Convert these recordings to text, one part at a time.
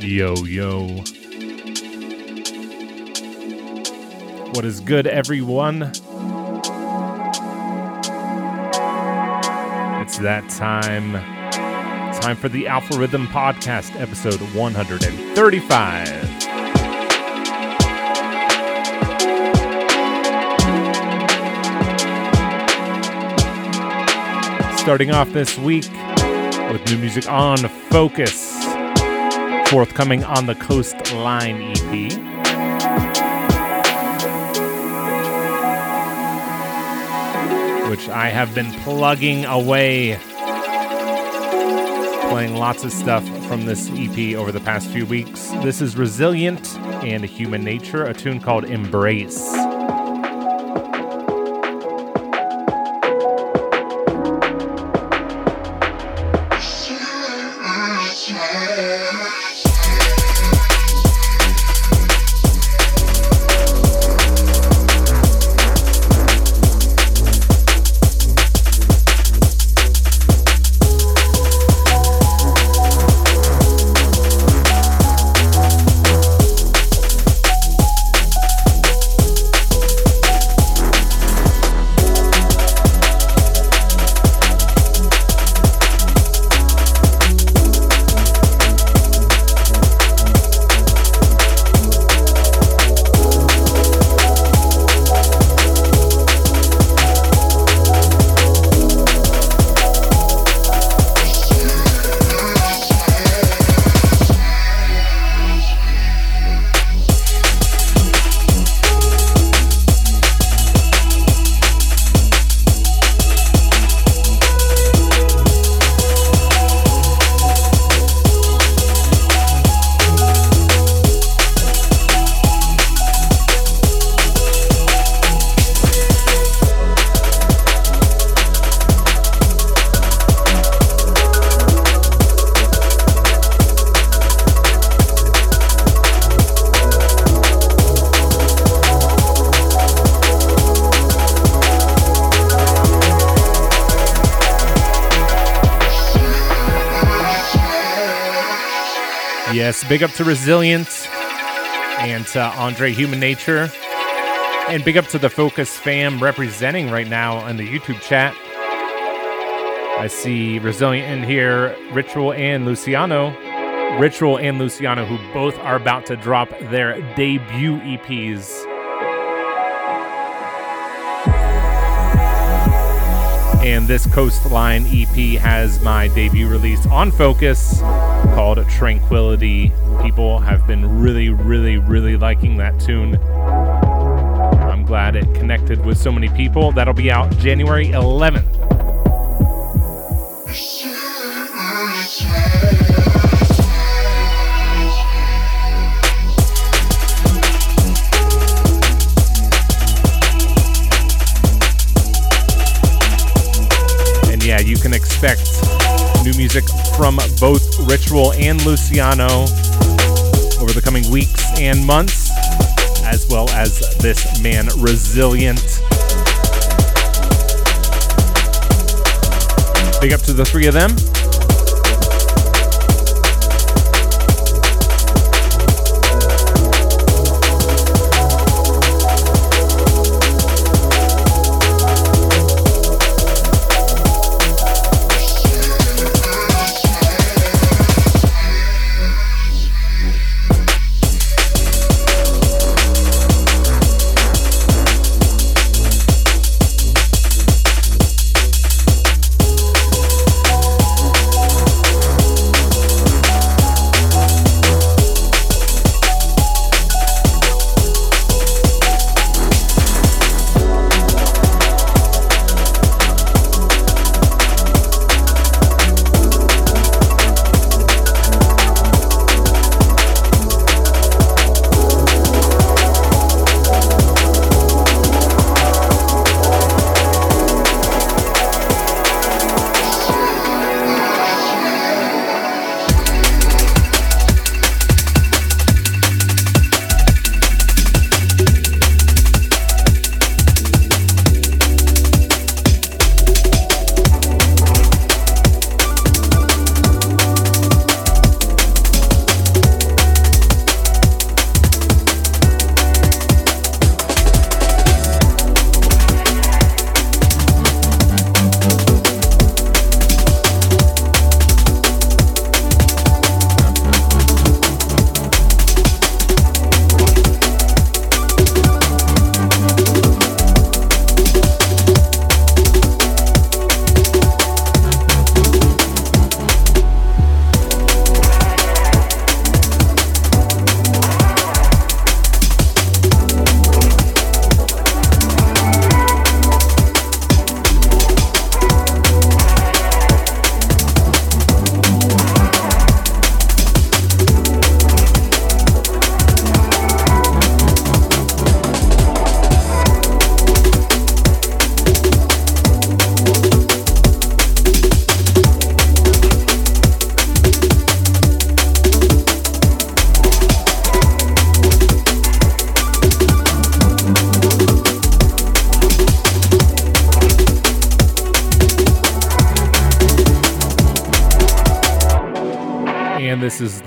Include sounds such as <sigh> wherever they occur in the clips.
Yo, yo. What is good, everyone? It's that time. Time for the Alpha Rhythm Podcast, episode 135. Starting off this week with new music on Fokuz, forthcoming on the Coastline EP. Which I have been plugging away, playing lots of stuff from this EP over the past few weeks. This is Resilient and Human Nature, a tune called Embrace. Big up to Resilience and to Andre Human Nature. And big up to the Fokuz fam representing right now in the YouTube chat. I see Resilient in here, Ritual and Luciano. Ritual and Luciano, who both are about to drop their debut EPs. And this Coastline EP has my debut release on Fokuz called Tranquility. People have been really, really, really liking that tune. I'm glad it connected with so many people. That'll be out January 11th. And yeah, you can expect new music from both Ritual and Luciano over the coming weeks and months, as well as this man, Resilient. Big up to the three of them.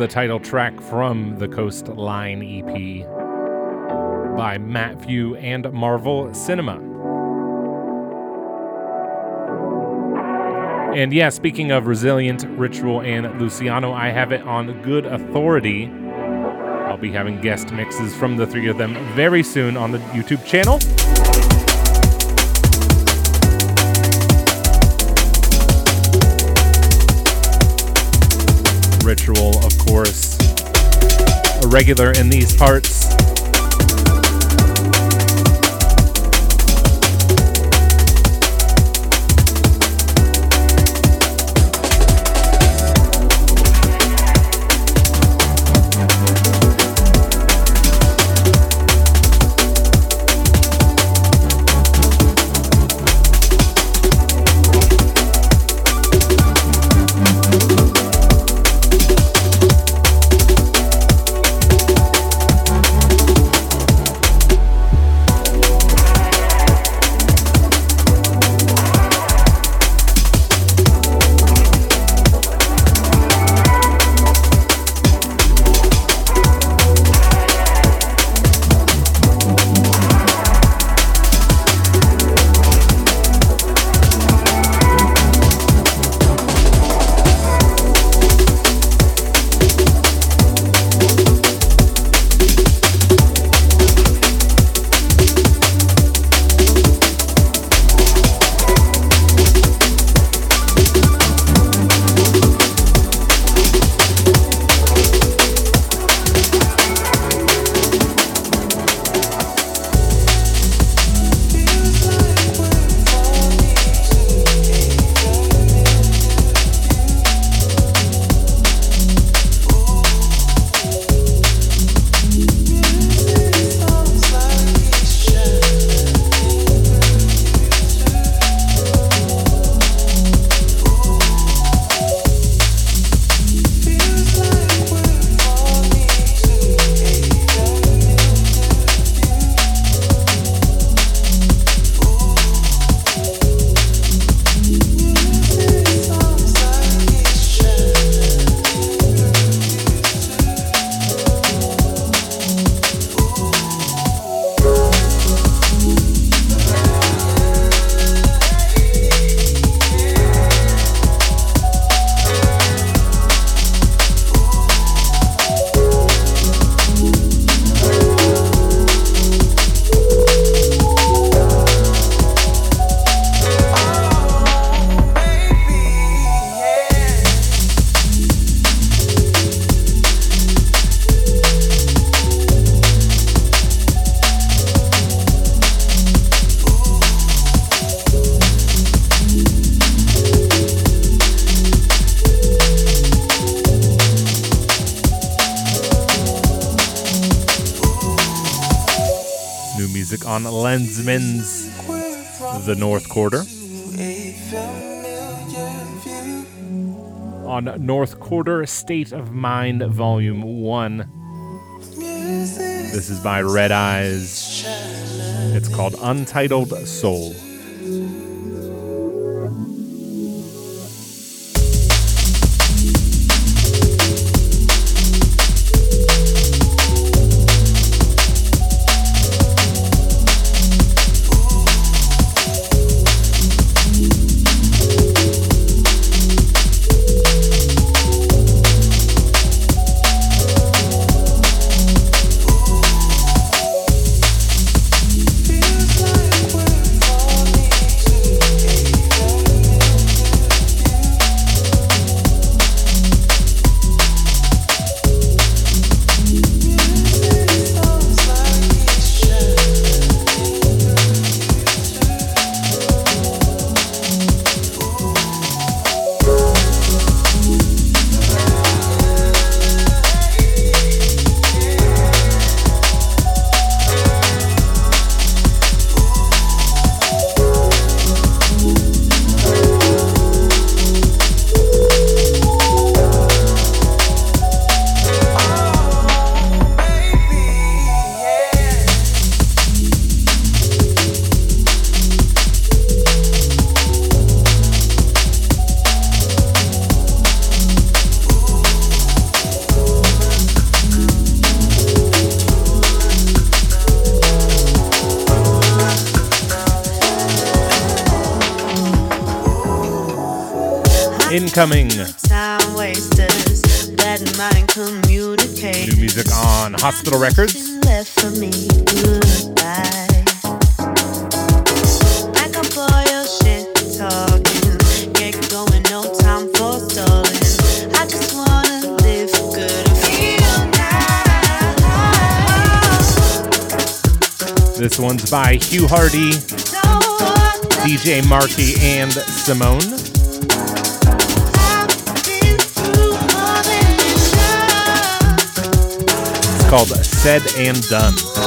The title track from the Coastline EP by Matthew and Marvel Cinema. And yeah, speaking of Resilient, Ritual, and Luciano, I have it on good authority. I'll be having guest mixes from the three of them very soon on the YouTube channel. Ritual, of course, a regular in these parts. Lenzman's The North Quarter. On North Quarter State of Mind Volume 1. This is by Red Eyes. It's called Untitled Soul. Incoming. Time wasters, bad mind communicate. New music on Hospital Records. Left for me, goodbye. This one's by Hugh Hardy, DJ Marky, and Simone. Called Said and Done.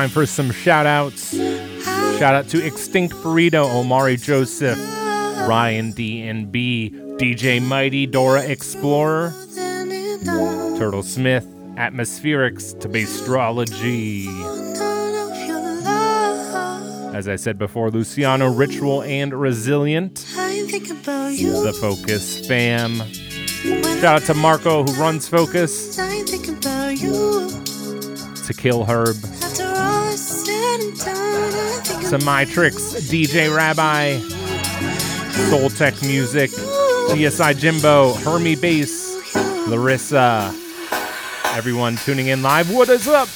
Time for some shout outs. Shout out to Extinct Burrito, Omari Joseph, Ryan D and B, DJ Mighty, Dora Explorer, Turtle Smith, Atmospherics to Bastrology. As I said before, Luciano Ritual and Resilient. The Fokuz fam. Shout out to Marco who runs Fokuz. To Kill Herb. Some My Tricks, DJ Rabbi, Soul Tech Music, GSI Jimbo, Hermie Bass, Larissa. Everyone tuning in live, what is up?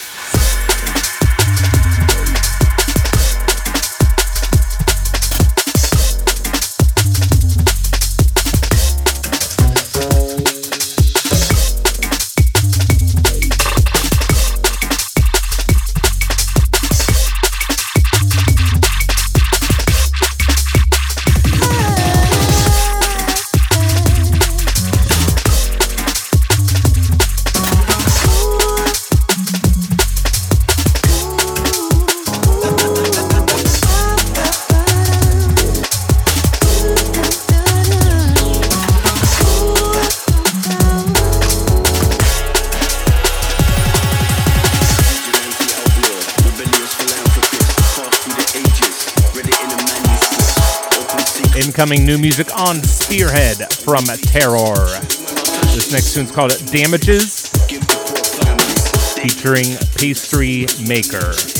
Incoming new music on Spearhead from Terror. This next tune's called Damages, featuring Pastry Maker.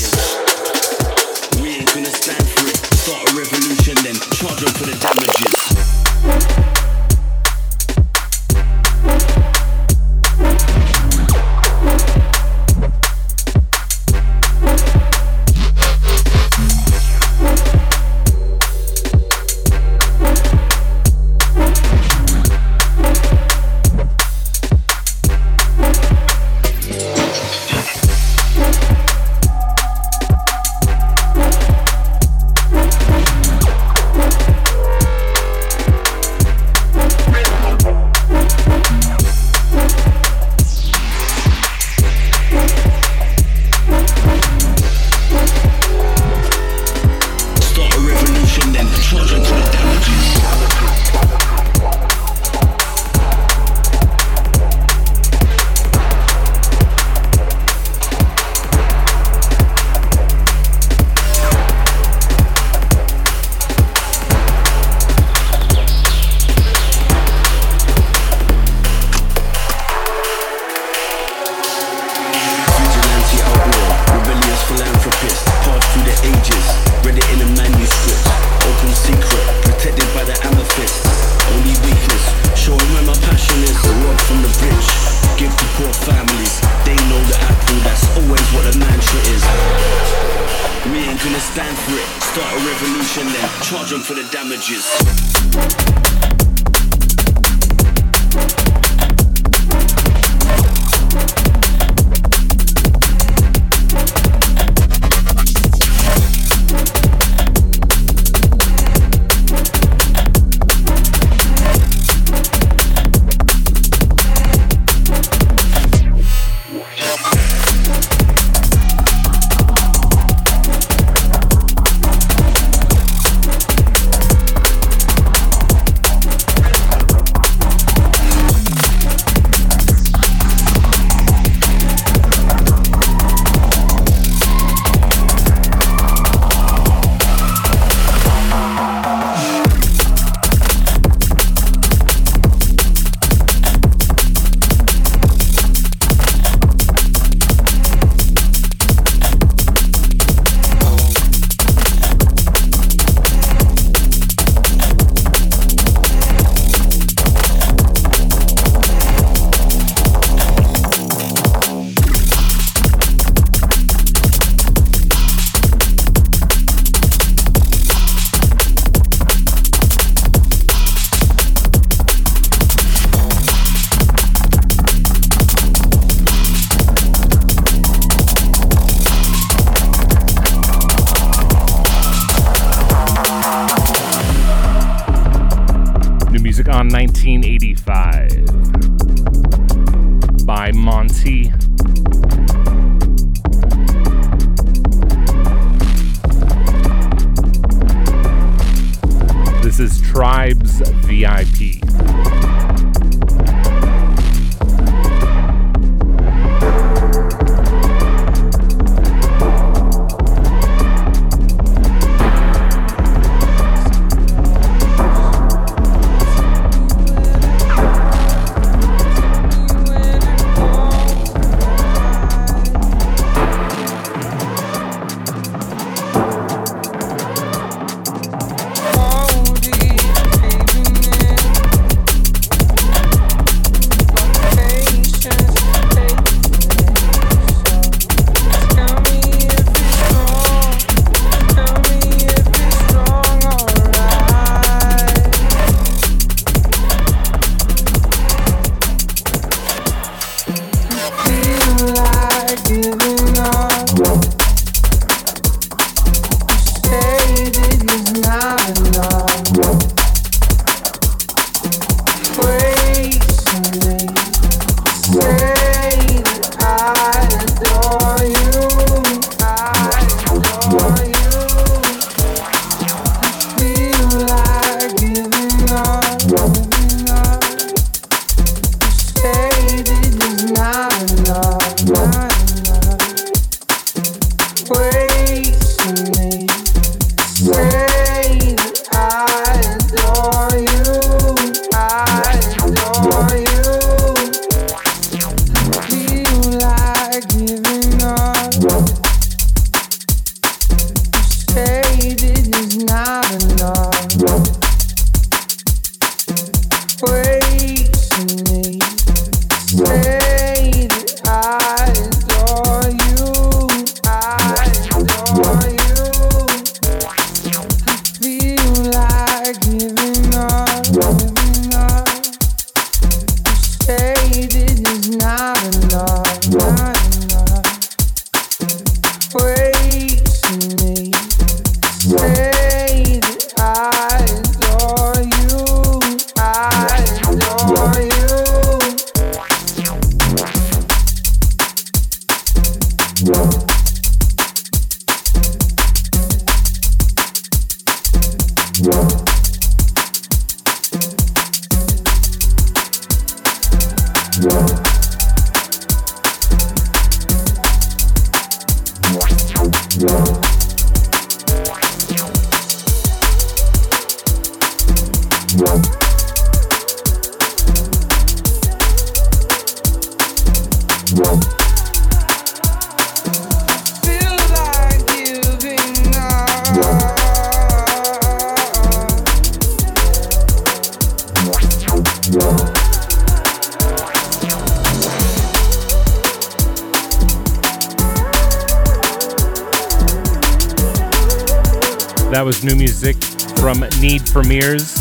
Premieres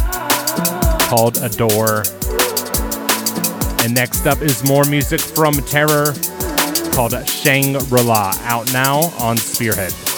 called Adore. And next up is more music from Terror called Shangri La, out now on Spearhead.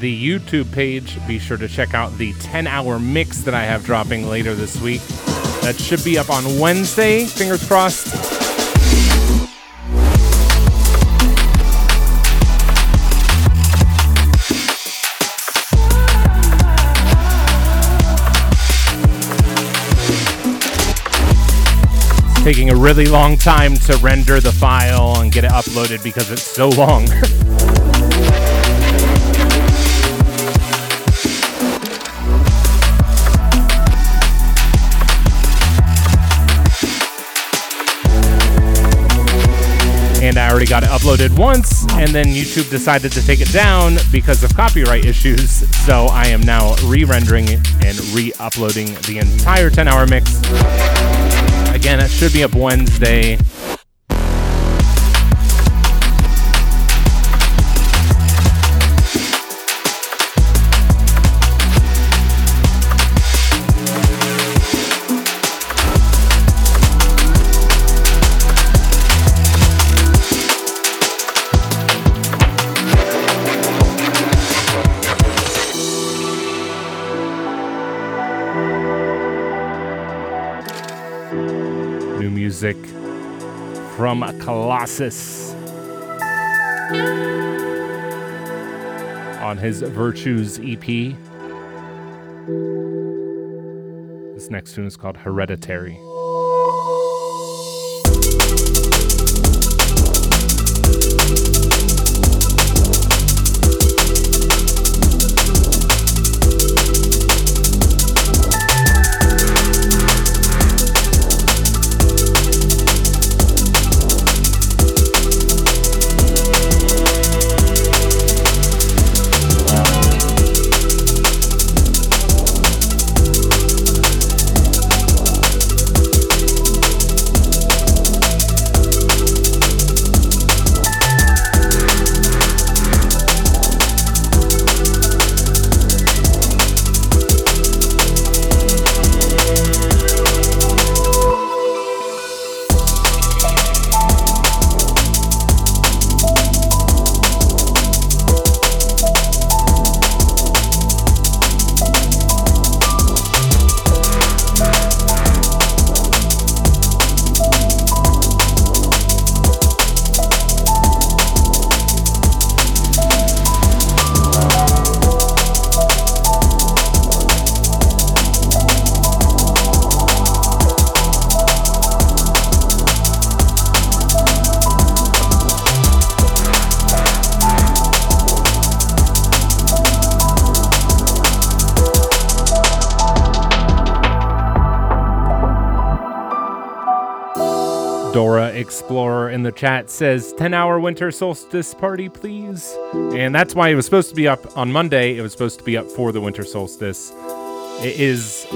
The YouTube page. Be sure to check out the 10 hour mix that I have dropping later this week. That should be up on Wednesday, fingers crossed. Taking a really long time to render the file and get it uploaded because it's so long. <laughs> got it uploaded once, and then YouTube decided to take it down because of copyright issues. <laughs> So I am now re rendering and re uploading the entire 10 hour mix. Again, it should be up Wednesday. Music from Colossus on his Virtues EP. This next tune is called Hereditary. Says 10 hour winter solstice party, please. And that's why it was supposed to be up on Monday. It was supposed to be up for the winter solstice. It is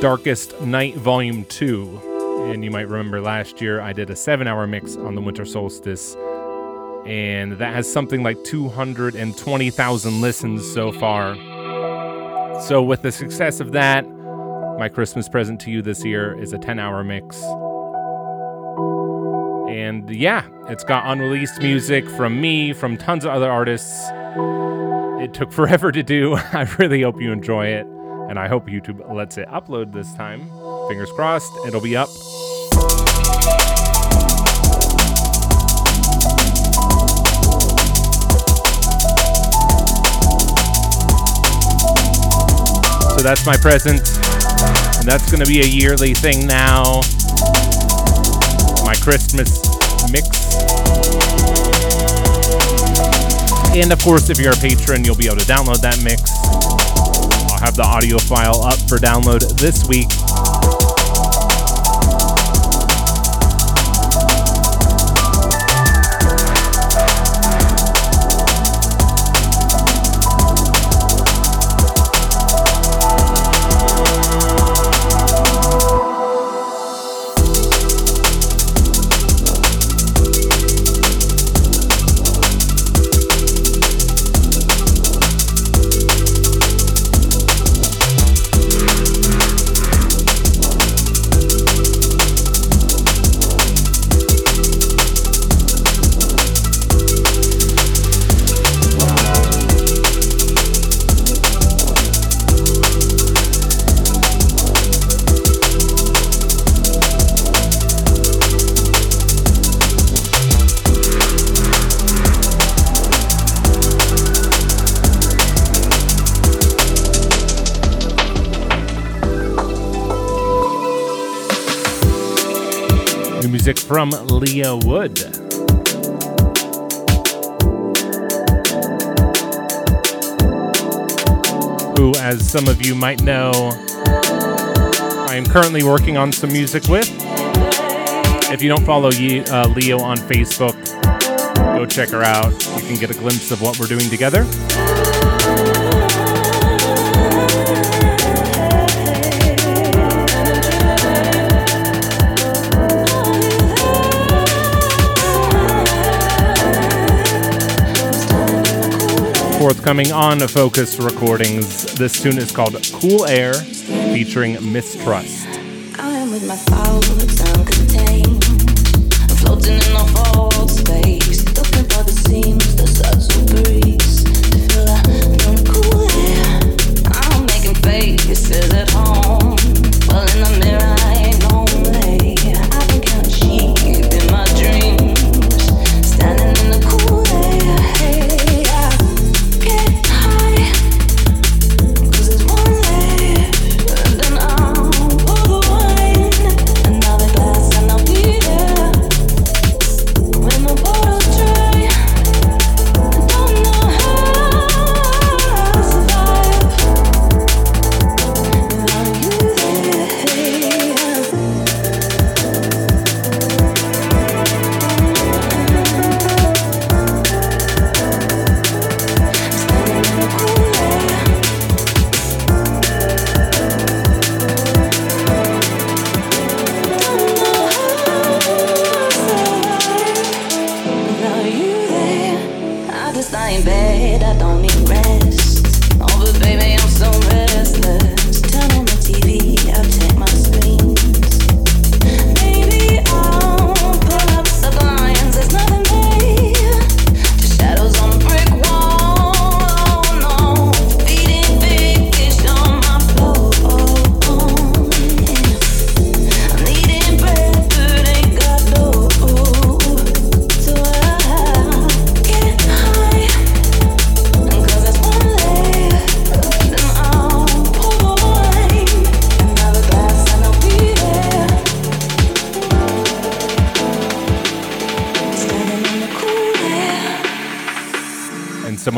Darkest Night Volume 2. And you might remember last year I did a seven hour mix on the winter solstice. And that has something like 220,000 listens so far. So, with the success of that, my Christmas present to you this year is a 10 hour mix. And yeah, it's got unreleased music from me, from tons of other artists. It took <laughs> forever to do. <laughs> I really hope you enjoy it. And I hope YouTube lets it upload this time. Fingers crossed, it'll be up. So that's my present. And that's going to be a yearly thing now. My Christmas mix. And of course, if you're a patron, you'll be able to download that mix. I'll have the audio file up for download this week. From Leah Wood. Who, as some of you might know, I am currently working on some music with. If you don't follow Ye- uh, Leo on Facebook, go check her out. You can get a glimpse of what we're doing together. Forthcoming on Fokuz Recordings, this tune is called Cool Air, featuring Mistrust. Floating in space.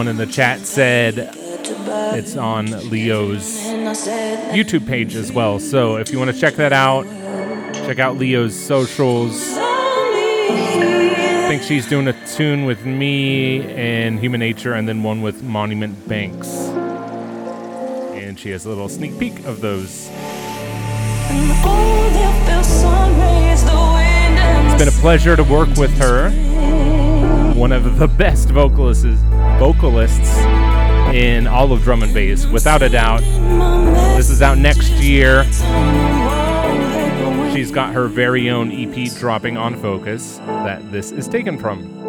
Someone in the chat said it's on Leo's YouTube page as well. So if you want to check that out, check out Leo's socials. I think she's doing a tune with me and Human Nature, and then one with Monument Banks. And she has a little sneak peek of those. It's been a pleasure to work with her. One of the best vocalists, vocalists in all of drum and bass, without a doubt. This is out next year. She's got her very own EP dropping on Fokuz that this is taken from.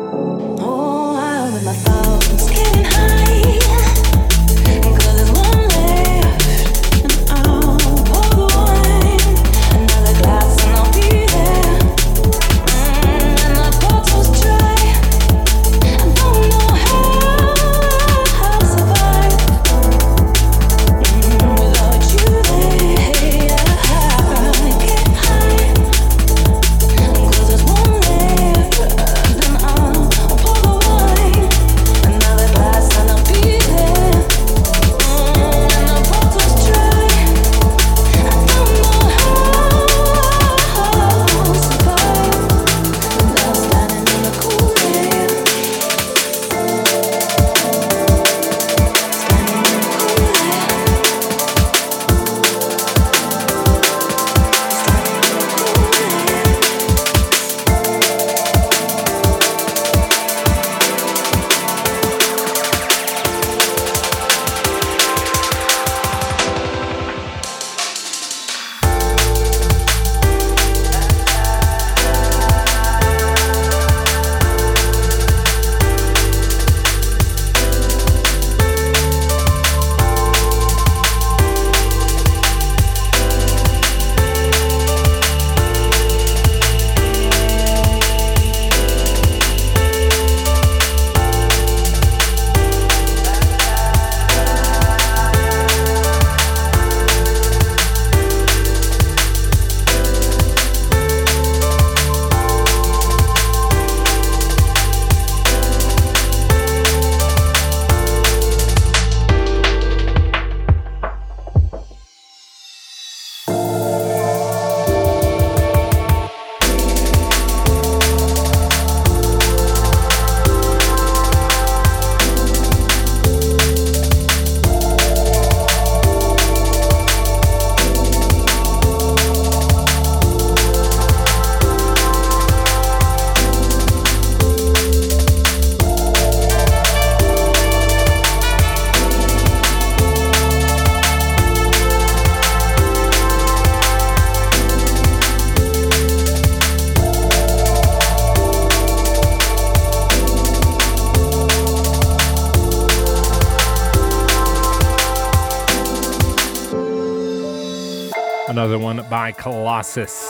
Another one by Colossus.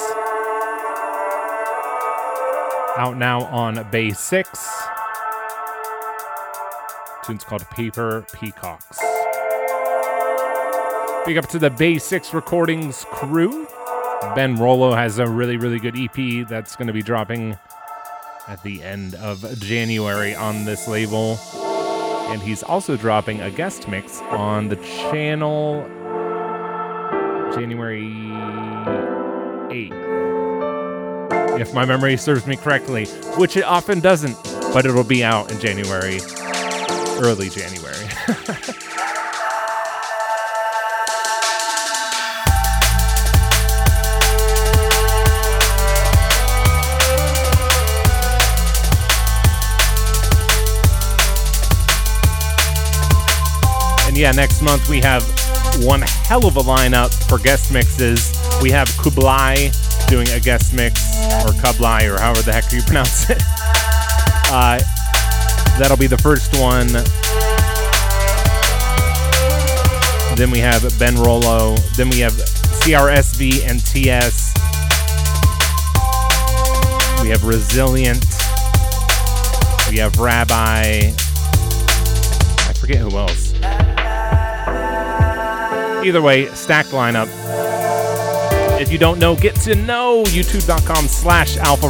Out now on Bay 6. Tune's called Paper Peacocks. Big up to the Bay 6 Recordings crew. Ben Rollo has a really, really good EP that's going to be dropping at the end of January on this label. And he's also dropping a guest mix on the channel January 8th. If my memory serves me correctly, which it often doesn't, but it'll be out in January, early January. <laughs> and yeah, next month we have one hell of a lineup for guest mixes. We have Kublai doing a guest mix, or Kublai, or however the heck you pronounce it. <laughs> Uh, that'll be the first one. Then we have Ben Rollo. Then we have CRSV and TS. We have Resilient. We have Rabbi. I forget who else. Either way, stacked lineup. If you don't know, get to know youtube.com slash alpha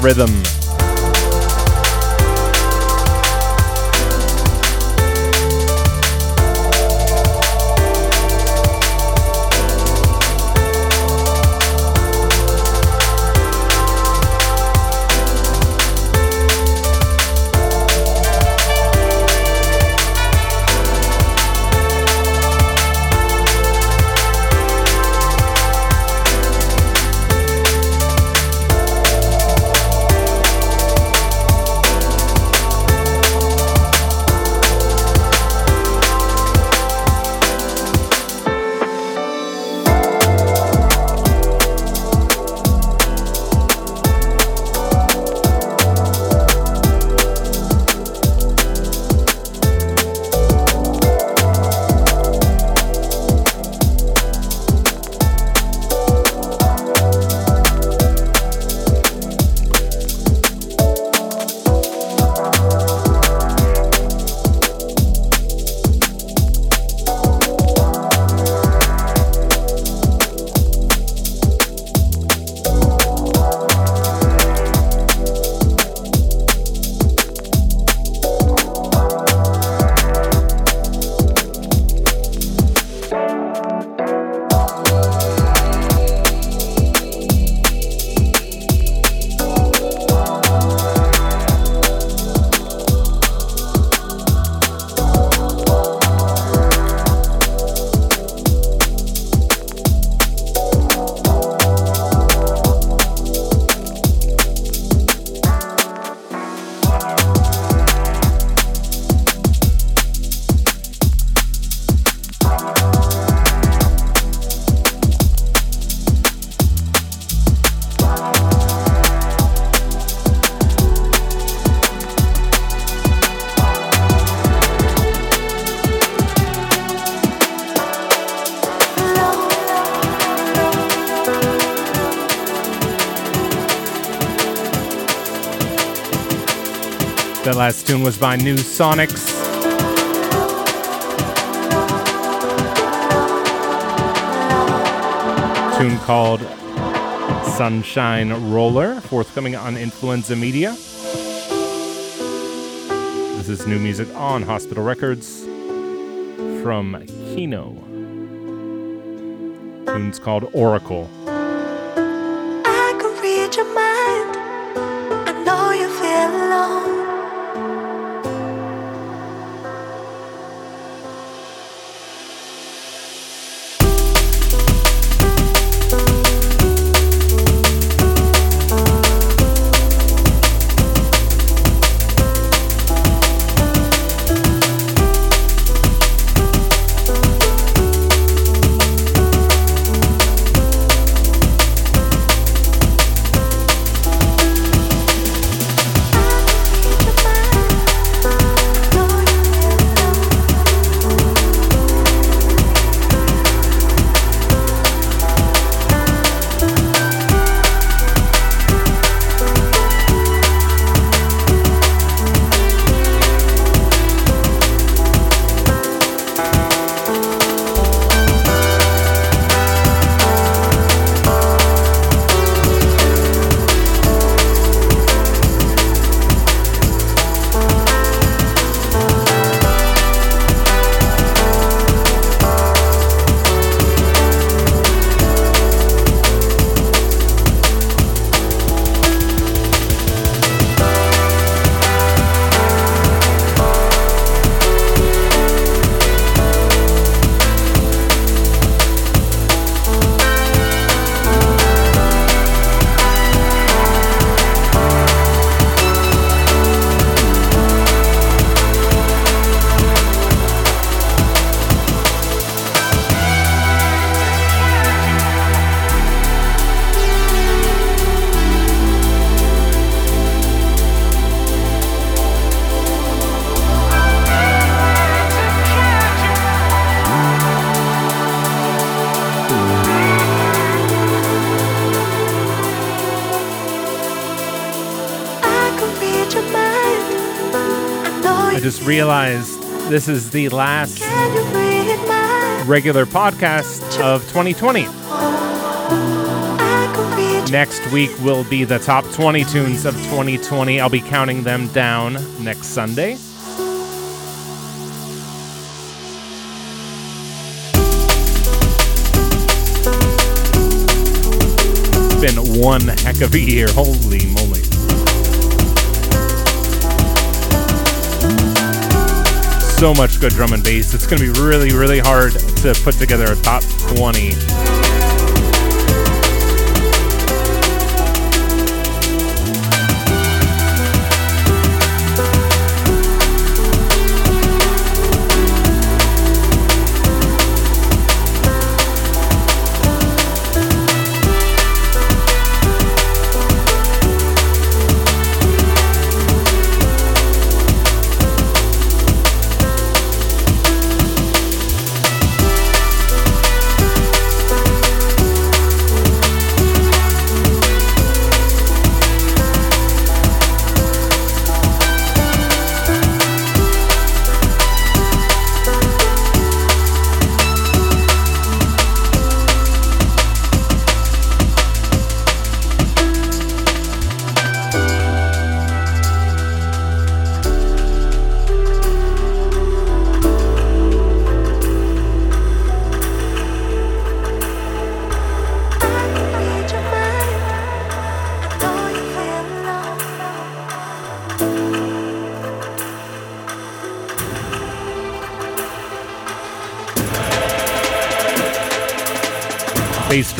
last tune was by New Sonics. Tune called Sunshine Roller, forthcoming on Influenza Media. This is new music on Hospital Records from Keeno. Tune's called Oracle. Realized this is the last regular podcast of 2020. I can read Next week will be the top 20 tunes of 2020. I'll be counting them down next Sunday. It's been one heck of a year. Holy moly. So much good drum and bass. It's going to be really, really hard to put together a top 20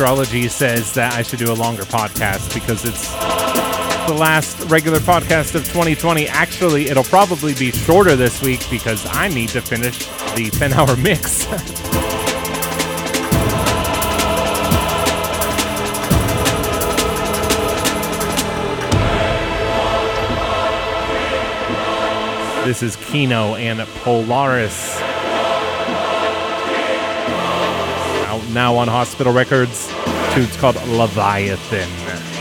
Astrology says that I should do a longer podcast because it's the last regular podcast of 2020. Actually, it'll probably be shorter this week because I need to finish the 10 hour <laughs> mix. this is Keeno and Polaris. Now on Hospital Records. Tune's called Leviathan.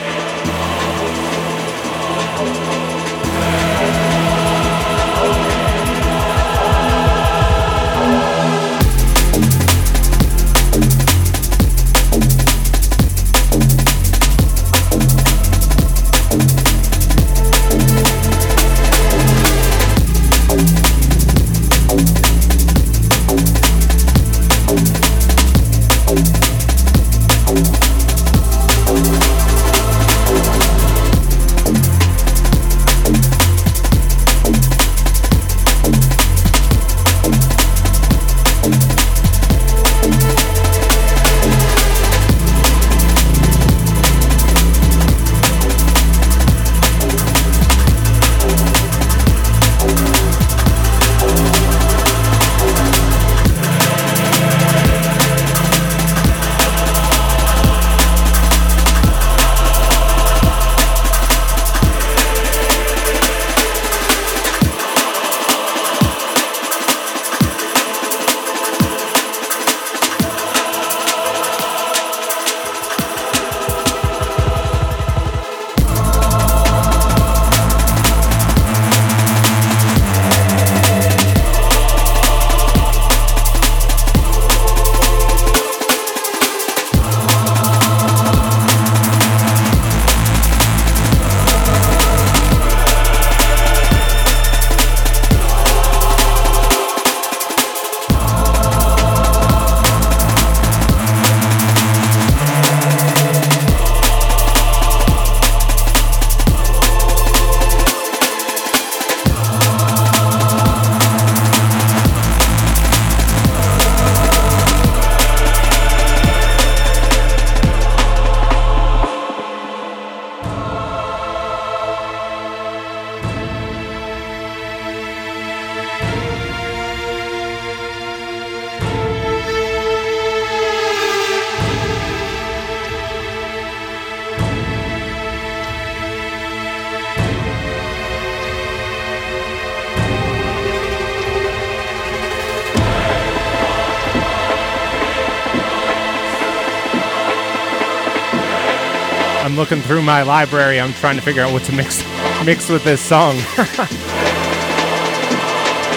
Looking through my library. I'm trying to figure out what to mix mix with this song. <laughs>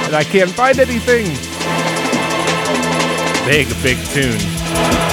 and I can't find anything. Big, big tune.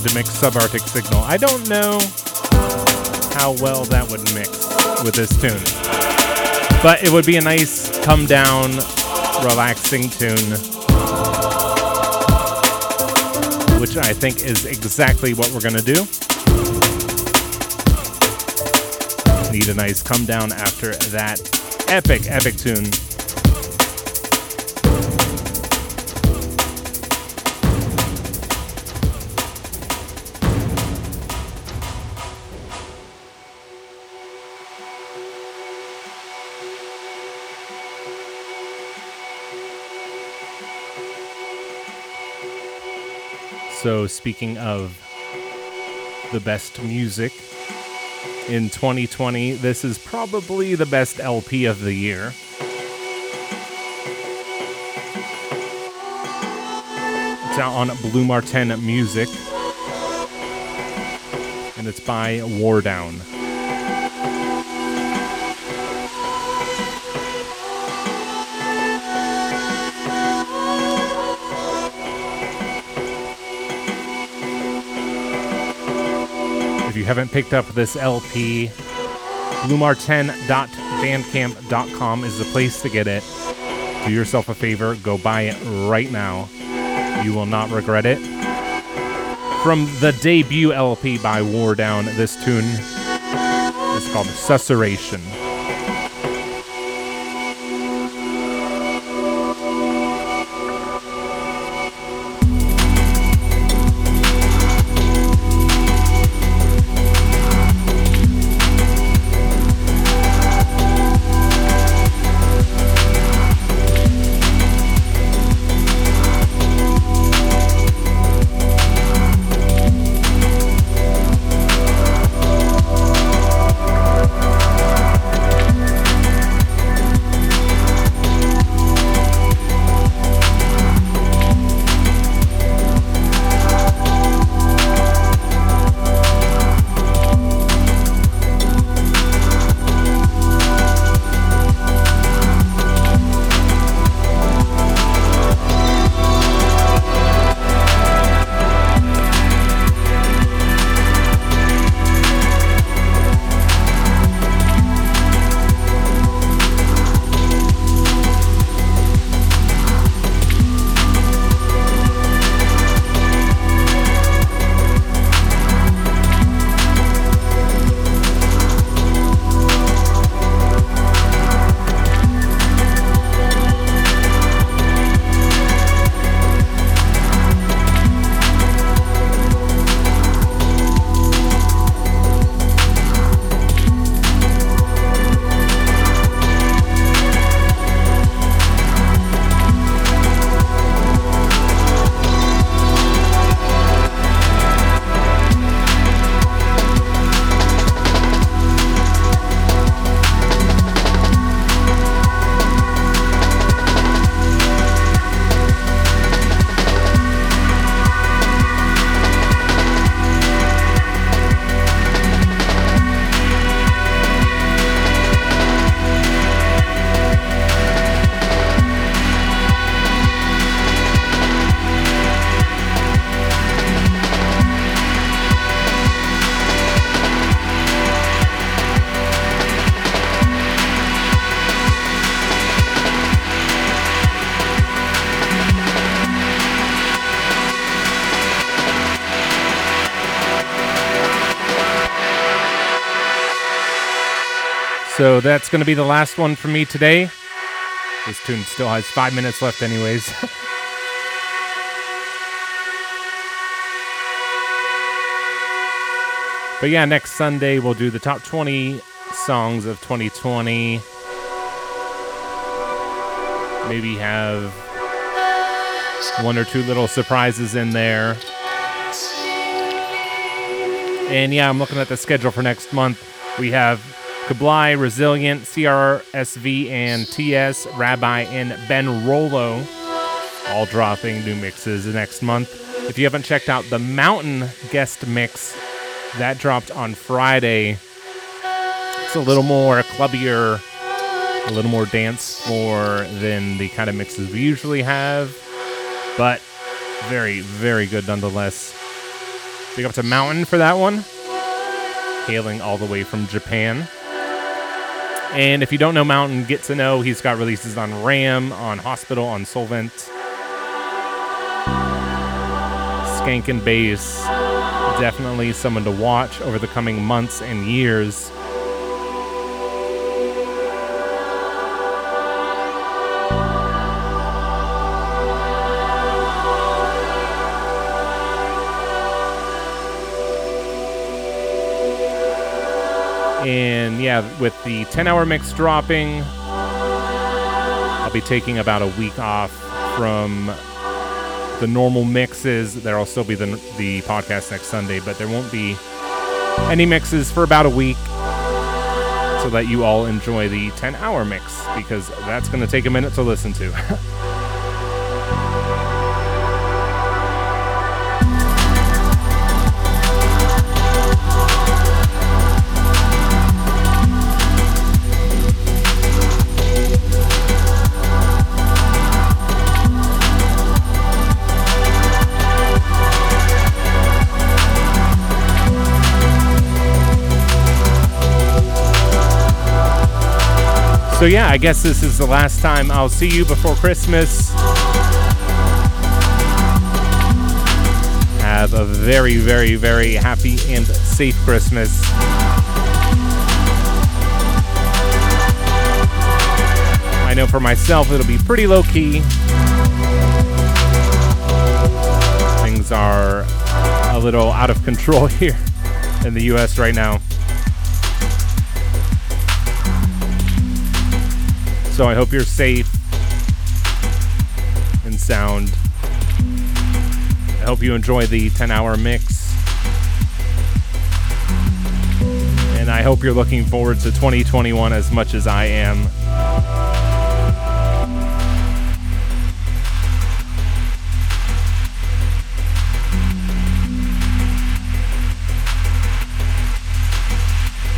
Said to mix Subarctic Signal. I don't know how well that would mix with this tune. But it would be a nice come down, relaxing tune. Which I think is exactly what we're going to do. Need a nice come down after that epic, epic tune. Speaking of the best music in 2020, this is probably the best LP of the year. It's out on Blu Mar Ten Music, and it's by War If you haven't picked up this LP, blumarten.bandcamp.com is the place to get it. Do yourself a favor, go buy it right now. You will not regret it. From the debut LP by War Down, this tune is called Susurration. So that's going to be the last one for me today. This tune still has five minutes left, anyways. <laughs> but yeah, next Sunday we'll do the top 20 songs of 2020. Maybe have one or two little surprises in there. And yeah, I'm looking at the schedule for next month. We have Kublai, Resilient, CRSV, and TS, Rabbi, and Ben Rollo all dropping new mixes next month. If you haven't checked out the Mountain guest mix, that dropped on Friday. It's a little more clubbier, a little more dance floor than the kind of mixes we usually have, but very, very good nonetheless. Big up to Mountain for that one, hailing all the way from Japan. And if you don't know Mountain, get to know. He's got releases on Ram, on Hospital, on Soulvent, Skank and Bass. Definitely someone to watch over the coming months and years. And yeah, with the 10 hour mix dropping, I'll be taking about a week off from the normal mixes. There'll still be the, the podcast next Sunday, but there won't be any mixes for about a week so that you all enjoy the 10 hour mix because that's going to take a minute to listen to. <laughs> So, yeah, I guess this is the last time I'll see you before Christmas. Have a very, very, very happy and safe Christmas. I know for myself it'll be pretty low key. Things are a little out of control <laughs> here in the US right now. So I hope you're safe and sound. I hope you enjoy the 10 hour mix. And I hope you're looking forward to 2021 as much as I am.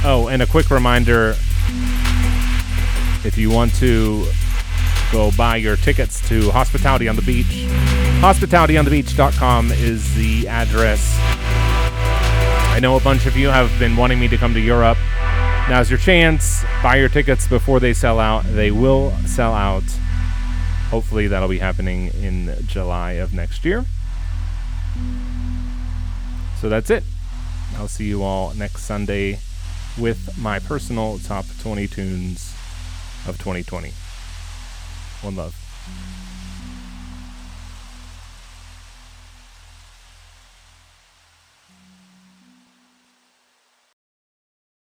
Oh, and a quick reminder if you want to go buy your tickets to Hospitality on the Beach, hospitalityonthebeach.com is the address. I know a bunch of you have been wanting me to come to Europe. Now's your chance. Buy your tickets before they sell out. They will sell out. Hopefully, that'll be happening in July of next year. So that's it. I'll see you all next Sunday with my personal top 20 tunes of 2020. One love.